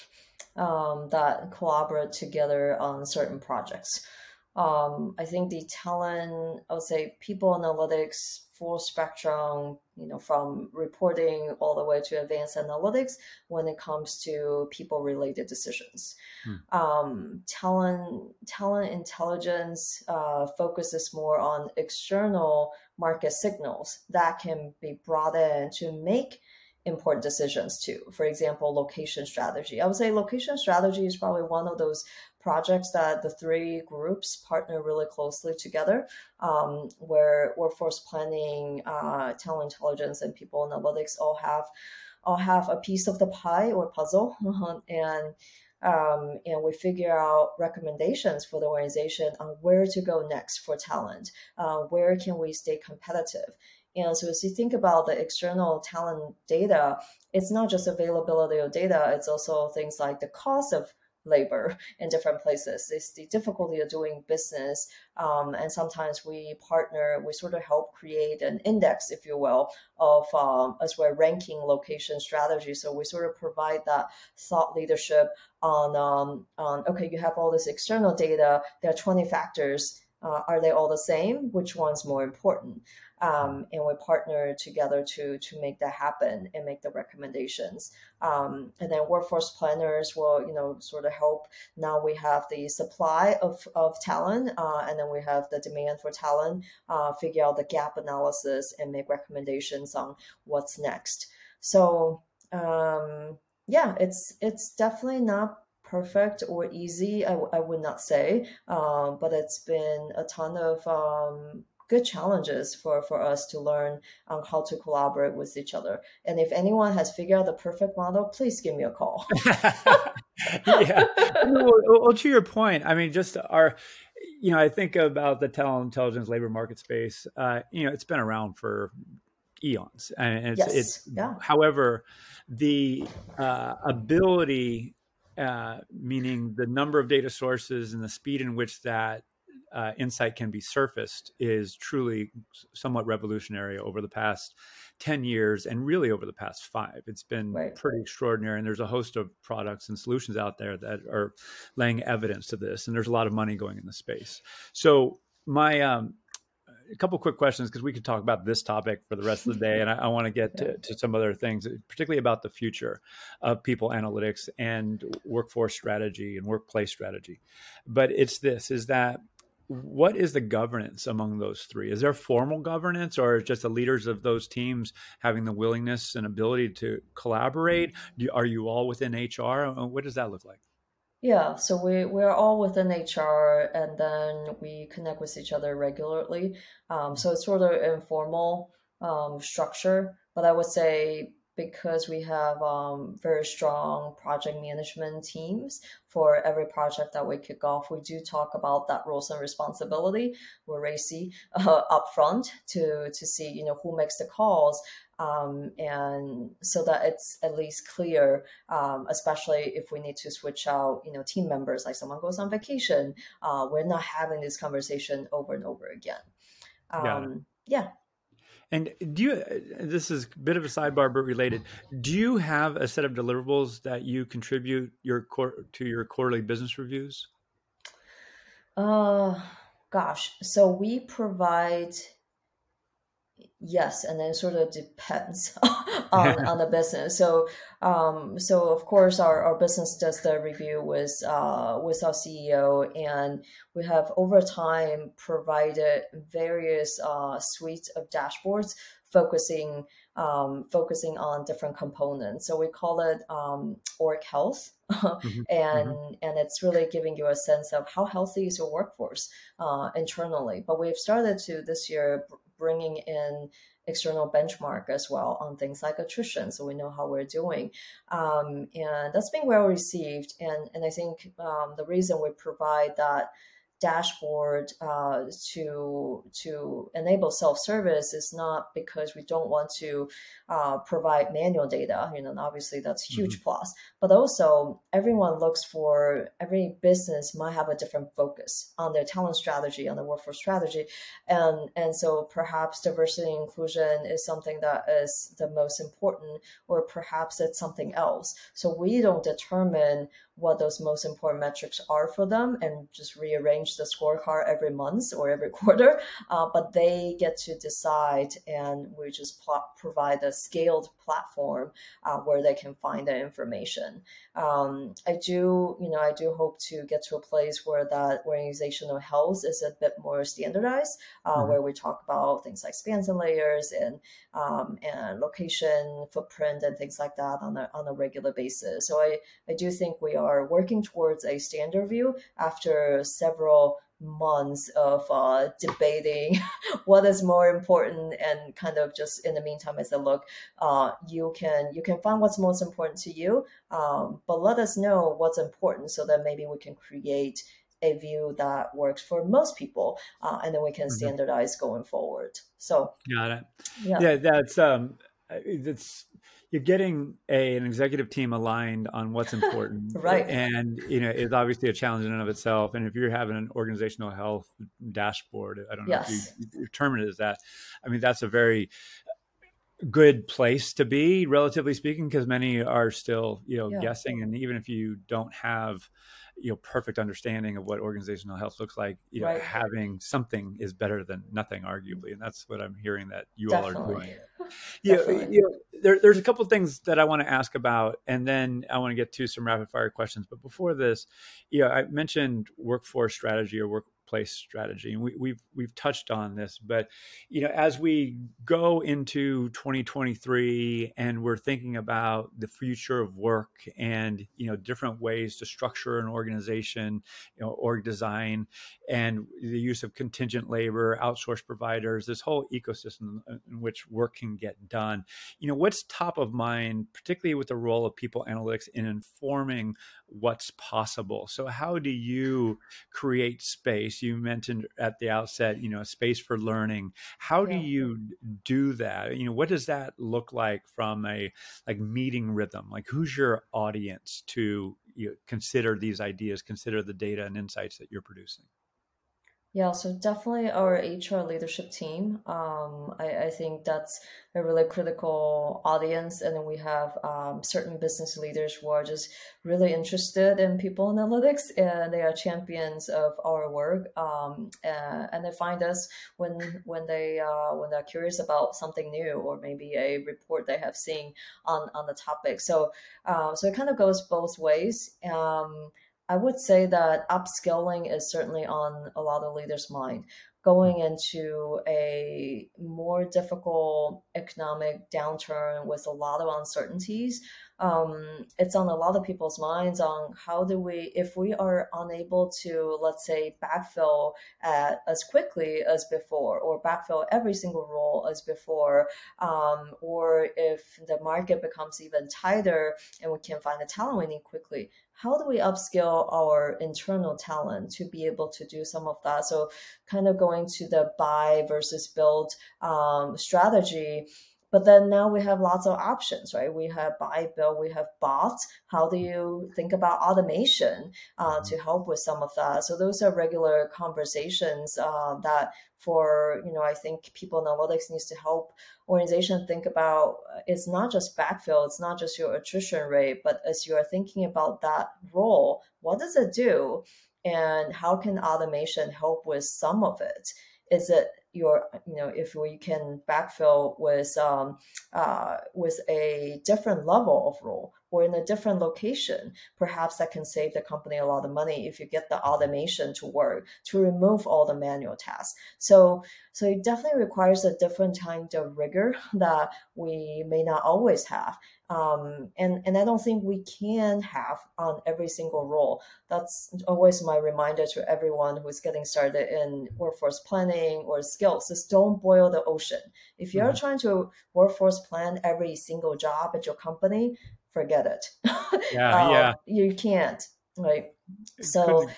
[SPEAKER 2] um, that collaborate together on certain projects. Um, I think the talent, I would say, people analytics, full spectrum, you know, from reporting all the way to advanced analytics when it comes to people related decisions. Hmm. Um, talent, talent intelligence uh, focuses more on external market signals that can be brought in to make important decisions too. For example, location strategy. I would say location strategy is probably one of those projects that the three groups partner really closely together, um, where workforce planning, uh, talent intelligence, and people analytics all have all have a piece of the pie or puzzle, and um, and we figure out recommendations for the organization on where to go next for talent, uh, where can we stay competitive. And so as you think about the external talent data, it's not just availability of data, it's also things like the cost of labor in different places. It's the difficulty of doing business. Um, and sometimes we partner, we sort of help create an index, if you will, of um, as we're ranking location strategy. So we sort of provide that thought leadership on, um, on okay, you have all this external data, there are 20 factors. Uh, are they all the same? Which one's more important? Um, and we partner together to to make that happen and make the recommendations. Um, and then workforce planners will you know sort of help. Now we have the supply of of talent, uh, and then we have the demand for talent. Uh, figure out the gap analysis and make recommendations on what's next. So um, yeah, it's it's definitely not perfect or easy. I, I would not say, um, but it's been a ton of um, good challenges for, for us to learn on how to collaborate with each other. And if anyone has figured out the perfect model, please give me a call.
[SPEAKER 1] yeah. Well, well, to your point, I mean, just our, you know, I think about the talent intelligence labor market space. Uh, you know, it's been around for eons, and it's, yes. it's yeah. however, the uh, ability, uh, meaning the number of data sources and the speed in which that uh, insight can be surfaced is truly somewhat revolutionary over the past 10 years and really over the past five. It's been right. pretty extraordinary. And there's a host of products and solutions out there that are laying evidence to this. And there's a lot of money going in the space. So, my, um, a couple quick questions because we could talk about this topic for the rest of the day, and I, I want to get to, to, some other things, particularly about the future of people analytics and workforce strategy and workplace strategy. But it's this: is that what is the governance among those three? Is there formal governance or is just the leaders of those teams having the willingness and ability to collaborate? Are you all within HR? Uh, what does that look like?
[SPEAKER 2] Yeah, so we, we're all within HR and then we connect with each other regularly. Um, so it's sort of informal um, structure, but I would say because we have um, very strong project management teams for every project that we kick off. We do talk about that roles and responsibility. We're RACI uh, upfront to to see you know who makes the calls. Um, and so that it's at least clear, um, especially if we need to switch out, you know, team members, like someone goes on vacation, uh, we're not having this conversation over and over again. Um, yeah.
[SPEAKER 1] And do you? This is a bit of a sidebar, but related. Do you have a set of deliverables that you contribute your to your quarterly business reviews?
[SPEAKER 2] Uh, gosh. So we provide yes and then sort of depends on, on the business so um, so of course our, our business does the review with uh, with our ceo and we have over time provided various uh, suites of dashboards focusing um, focusing on different components so we call it um, org health mm-hmm. and mm-hmm. and it's really giving you a sense of how healthy is your workforce uh, internally but we've started to this year bringing in external benchmark as well on things like attrition so we know how we're doing. Um, and that's been well received and and i think um, the reason we provide that dashboard uh, to to enable self service is not because we don't want to uh, provide manual data. You know, obviously that's a huge mm-hmm. plus, but also everyone looks for every business might have a different focus on their talent strategy, on their workforce strategy, and and so perhaps diversity and inclusion is something that is the most important, or perhaps it's something else. So we don't determine what those most important metrics are for them and just rearrange the scorecard every month or every quarter. Uh, but they get to decide, and we just pl- provide a scaled platform uh, where they can find the information. Um, I do, you know, I do hope to get to a place where that organizational health is a bit more standardized, uh, mm-hmm. where we talk about things like spans and layers and um, and location footprint and things like that on a on a regular basis. So I I do think we are working towards a standard view after several months of uh, debating what is more important and kind of just in the meantime as a look uh, you can you can find what's most important to you um, but let us know what's important so that maybe we can create a view that works for most people uh, and then we can mm-hmm. standardize mm-hmm. going forward so
[SPEAKER 1] got it yeah, yeah that's um it's you're getting a, an executive team aligned on what's important.
[SPEAKER 2] Right.
[SPEAKER 1] And you know it's obviously a challenge in and of itself. And if you're having an organizational health dashboard i don't know yes. if you, you term it as that i mean that's a very good place to be relatively speaking because many are still you know yeah. guessing and even if you don't have you know perfect understanding of what organizational health looks like you know having something is better than nothing arguably and that's what i'm hearing that you Definitely. all are doing yeah you know, there, there's a couple things that i want to ask about and then i want to get to some rapid fire questions but before this you know i mentioned workforce strategy or work strategy. And we, we've we've touched on this, but you know, as we go into 2023 and we're thinking about the future of work and you know different ways to structure an organization, you know, org design, and the use of contingent labor, outsourced providers, this whole ecosystem in which work can get done. You know, what's top of mind, particularly with the role of people analytics in informing what's possible. So, how do you create space? You mentioned at the outset, you know, space for learning. How do you do that? You know, what does that look like from a like meeting rhythm? Like, who's your audience to you know, consider these ideas, consider the data and insights that you're producing?
[SPEAKER 2] Yeah, so definitely our HR leadership team. Um, I, I, think that's a really critical audience. And then we have um, certain business leaders who are just really interested in people analytics and they are champions of our work. Um, and, and, they find us when when they uh, when they're curious about something new or maybe a report they have seen on on the topic. So uh, so it kind of goes both ways. Um, I would say that upskilling is certainly on a lot of leaders' mind. Going into a more difficult economic downturn with a lot of uncertainties, um, it's on a lot of people's minds on how do we, if we are unable to, let's say, backfill at, as quickly as before, or backfill every single role as before, um, or if the market becomes even tighter and we can't find the talent we need quickly, how do we upskill our internal talent to be able to do some of that? So, kind of going to the buy versus build um, strategy. But then now we have lots of options, right? We have buy, build, we have bots. How do you think about automation uh, to mm-hmm. help with some of that? So those are regular conversations uh, that for, you know, I think people in analytics needs to help organization think about uh, it's not just backfill, it's not just your attrition rate, but as you are thinking about that role, what does it do? And how can automation help with some of it? Is it your you know if we can backfill with um, uh, with a different level of role or in a different location perhaps that can save the company a lot of money if you get the automation to work to remove all the manual tasks so so it definitely requires a different kind of rigor that we may not always have um, and and I don't think we can have on every single role. That's always my reminder to everyone who's getting started in workforce planning or skills: Just don't boil the ocean. If you're mm-hmm. trying to workforce plan every single job at your company, forget it.
[SPEAKER 1] Yeah, um, yeah.
[SPEAKER 2] You can't, right? So.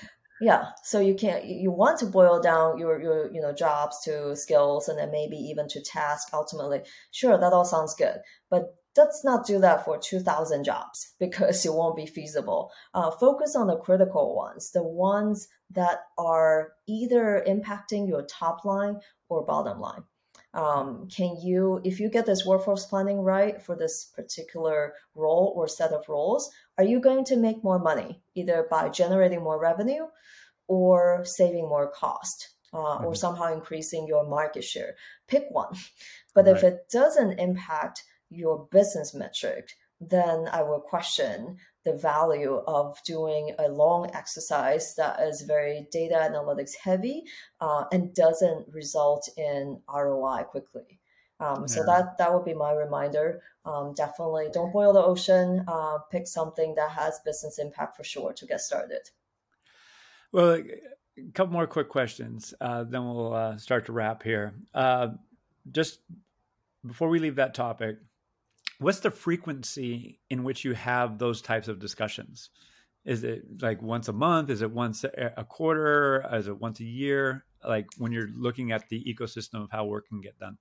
[SPEAKER 2] Yeah. So you can't you want to boil down your your you know jobs to skills and then maybe even to task ultimately. Sure, that all sounds good, but let's not do that for 2000 jobs because it won't be feasible. Uh, focus on the critical ones, the ones that are either impacting your top line or bottom line. Um, can you, if you get this workforce planning right for this particular role or set of roles, are you going to make more money either by generating more revenue or saving more cost? Uh, mm-hmm. Or somehow increasing your market share. Pick one. But right. if it doesn't impact your business metric, then I will question the value of doing a long exercise that is very data analytics heavy uh, and doesn't result in ROI quickly. Um, yeah. So that that would be my reminder. Um, definitely, don't boil the ocean. Uh, pick something that has business impact for sure to get started.
[SPEAKER 1] Well, a couple more quick questions, uh, then we'll uh, start to wrap here. Uh, just before we leave that topic, what's the frequency in which you have those types of discussions? Is it like once a month? Is it once a quarter? Is it once a year? Like when you're looking at the ecosystem of how work can get done?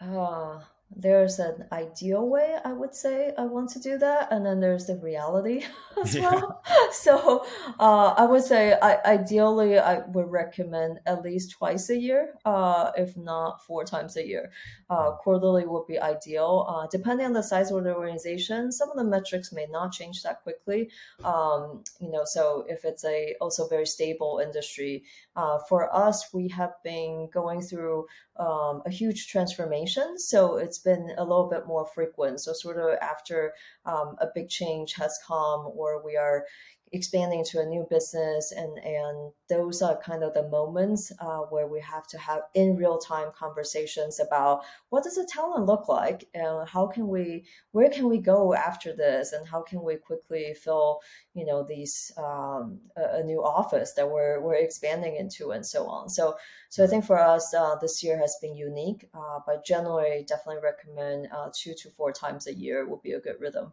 [SPEAKER 2] Uh, there's an ideal way i would say i want to do that and then there's the reality as yeah. well. So uh, i would say I, ideally i would recommend at least twice a year uh, if not four times a year. Uh, quarterly would be ideal. Uh, depending on the size of the organization some of the metrics may not change that quickly. Um, you know so if it's a also very stable industry uh, for us we have been going through um, a huge transformation. So it's been a little bit more frequent. So sort of after um, a big change has come, or we are expanding to a new business and and those are kind of the moments uh, where we have to have in real time conversations about what does a talent look like and how can we where can we go after this and how can we quickly fill you know these um, a, a, new office that we're we're expanding into and so on so so I think for us uh, this year has been unique uh, but generally definitely recommend uh, two to four times a year would be a good rhythm.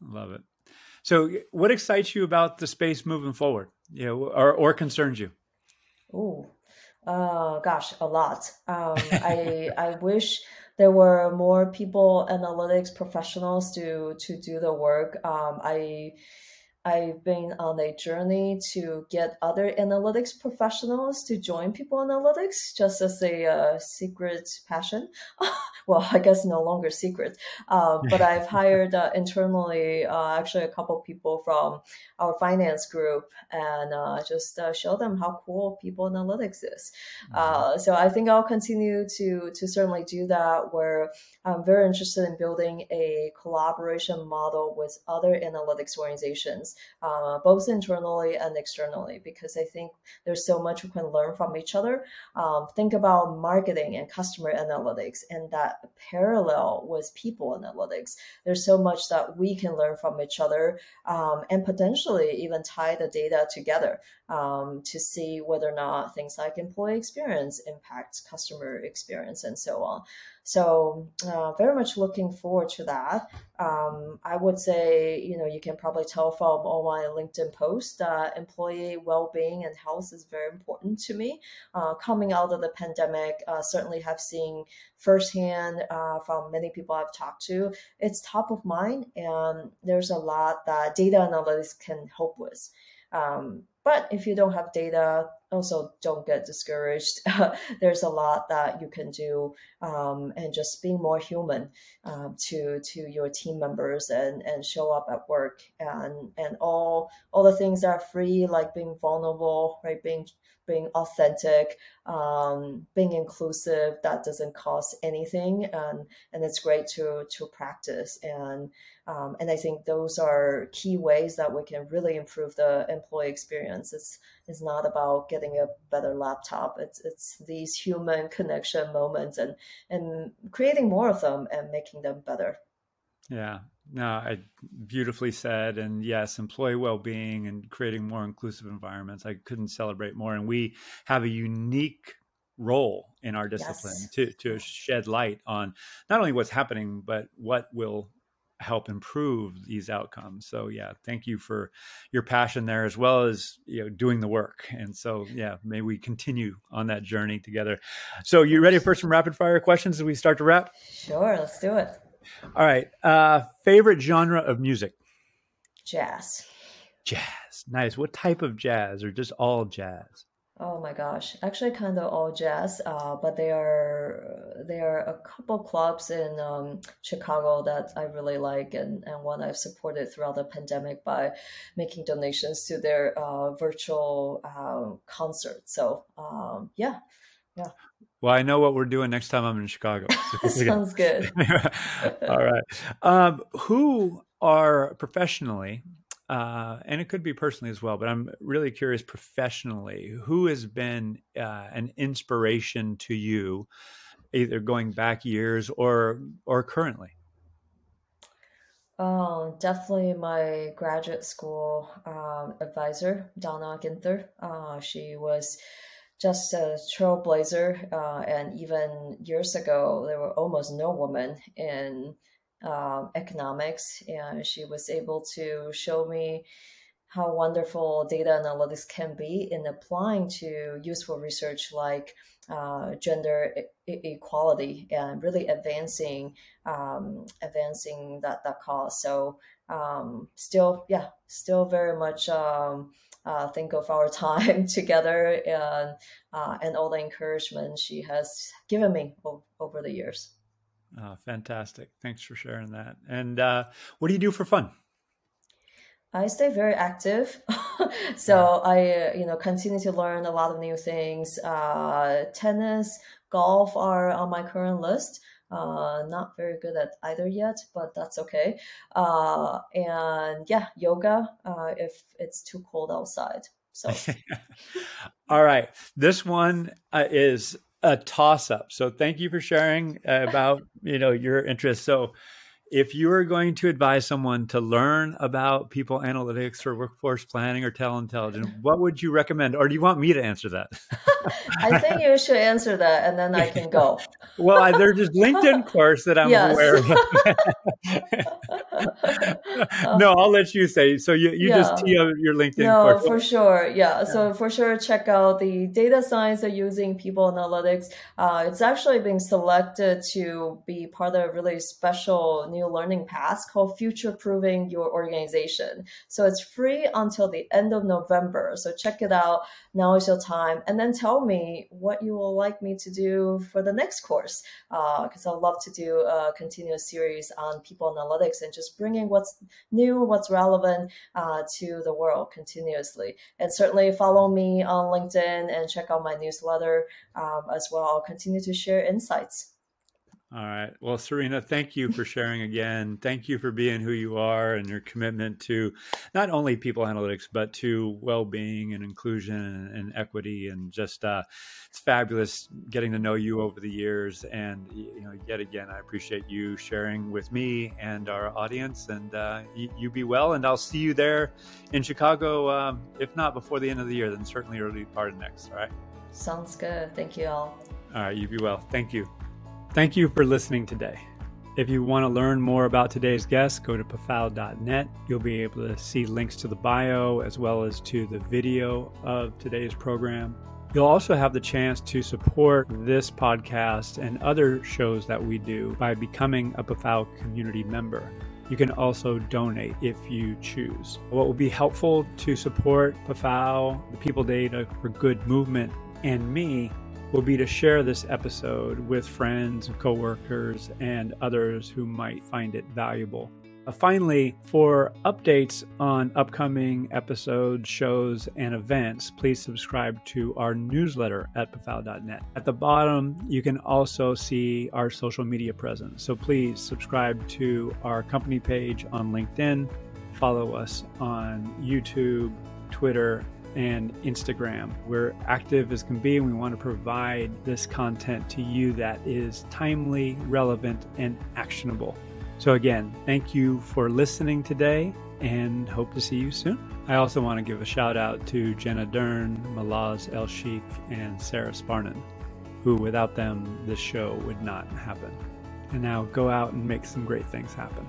[SPEAKER 1] Love it. So, what excites you about the space moving forward, you know, or, or concerns you?
[SPEAKER 2] Oh, uh, gosh, a lot. Um, I I wish there were more people analytics professionals to to do the work. Um, I I've been on a journey to get other analytics professionals to join people analytics just as a uh, secret passion. well, I guess no longer secret, uh, but I've hired uh, internally uh, actually a couple people from our finance group and uh, just uh, show them how cool people analytics is. Mm-hmm. so I think I'll continue to to certainly do that. Where I'm very interested in building a collaboration model with other analytics organizations uh, both internally and externally, because I think there's so much we can learn from each other. Um, think about marketing and customer analytics and that parallel with people analytics. There's so much that we can learn from each other um, and potentially even tie the data together um, to see whether or not things like employee experience impacts customer experience and so on. So uh, very much looking forward to that. Um, I would say, you know, you can probably tell from all my LinkedIn posts that employee well-being and health is very important to me. Uh, coming out of the pandemic, uh, certainly have seen firsthand uh, from many people I've talked to, it's top of mind, and there's a lot that data analytics can help with. Um, but if you don't have data, also don't get discouraged. There's a lot that you can do, um, and just being more human um, to to your team members and and show up at work and and all all the things that are free, like being vulnerable, right? Being being authentic, um, being inclusive. That doesn't cost anything, and and it's great to to practice. And um, and I think those are key ways that we can really improve the employee experience. It's it's not about getting a better laptop. It's it's these human connection moments and and creating more of them and making them better.
[SPEAKER 1] Yeah, no, I beautifully said. And yes, employee well-being and creating more inclusive environments. I couldn't celebrate more. And we have a unique role in our discipline yes. to to shed light on not only what's happening, but what will help improve these outcomes. So yeah, thank you for your passion there as well as you know doing the work. And so yeah, may we continue on that journey together. So you ready for some rapid fire questions as we start to wrap?
[SPEAKER 2] Sure, let's do it.
[SPEAKER 1] All right. Uh, favorite genre of music?
[SPEAKER 2] Jazz.
[SPEAKER 1] Jazz. Nice. What type of jazz or just all jazz?
[SPEAKER 2] Oh my gosh, actually, kind of all jazz. Uh, but there are there are a couple clubs in um, Chicago that I really like, and, and one I've supported throughout the pandemic by making donations to their uh, virtual um, concert. So um, yeah, yeah.
[SPEAKER 1] Well, I know what we're doing next time I'm in Chicago.
[SPEAKER 2] Sounds good.
[SPEAKER 1] all right. Um, who are professionally uh, and it could be personally as well, but I'm really curious professionally who has been uh, an inspiration to you, either going back years or or currently.
[SPEAKER 2] Oh, definitely my graduate school um, advisor, Donna Ginther. Uh, she was just a trailblazer, uh, and even years ago, there were almost no women in um, economics, and she was able to show me how wonderful data analytics can be in applying to useful research like uh, gender e- equality and really advancing um, advancing that that cause. So um, still, yeah, still very much. Um, uh, think of our time together and uh, and all the encouragement she has given me o- over the years.
[SPEAKER 1] Oh, fantastic. Thanks for sharing that. And uh, what do you do for fun?
[SPEAKER 2] I stay very active. so. I, you know, continue to learn a lot of new things. Uh, tennis, golf are on my current list. Uh, not very good at either yet, but that's okay. Uh, and yeah, yoga uh, if it's too cold outside. So,
[SPEAKER 1] all right, this one uh, is a toss up. So thank you for sharing about you know your interests. So if you are going to advise someone to learn about people analytics or workforce planning or talent intelligence, what would you recommend? Or do you want me to answer that?
[SPEAKER 2] I think you should answer that and then I can go.
[SPEAKER 1] well, I, there's this LinkedIn course that I'm yes. aware of. no, I'll let you say. So you, you yeah. just tee up your LinkedIn
[SPEAKER 2] no,
[SPEAKER 1] course.
[SPEAKER 2] for sure. Yeah. So for sure, check out the data science of using people analytics. Uh, it's actually being selected to be part of a really special new learning path called Future Proofing Your Organization. So it's free until the end of November. So check it out. Now is your time. And then tell me what you will like me to do for the next course. Because uh, I'd love to do a continuous series on people analytics and just bringing what's new, what's relevant uh, to the world continuously. And certainly follow me on LinkedIn and check out my newsletter um, as well. I'll continue to share insights.
[SPEAKER 1] All right. Well, Serena, thank you for sharing again. Thank you for being who you are and your commitment to not only people analytics, but to well being and inclusion and, and, equity. And just, uh, it's fabulous getting to know you over the years. And, you know, yet again, I appreciate you sharing with me and our audience. And uh, you, you, be well. And I'll see you there in Chicago, um, if not before the end of the year, then certainly early part of next. All right.
[SPEAKER 2] Sounds good. Thank you all.
[SPEAKER 1] All right. You be well. Thank you. Thank you for listening today. If you want to learn more about today's guest, go to pafal.net. You'll be able to see links to the bio as well as to the video of today's program. You'll also have the chance to support this podcast and other shows that we do by becoming a PAFAL community member. You can also donate if you choose. What will be helpful to support PAFAL, the People Data for Good movement, and me will be to share this episode with friends, coworkers, and others who might find it valuable. Uh, finally, for updates on upcoming episodes, shows, and events, please subscribe to our newsletter at pafal.net. At the bottom, you can also see our social media presence. So please subscribe to our company page on LinkedIn, follow us on YouTube, Twitter, and Instagram. We're active as can be, and we want to provide this content to you that is timely, relevant, and actionable. So, again, thank you for listening today and hope to see you soon. I also want to give a shout out to Jenna Dern, Malaz El Sheikh, and Sarah Sparnan, who without them, this show would not happen. And now go out and make some great things happen.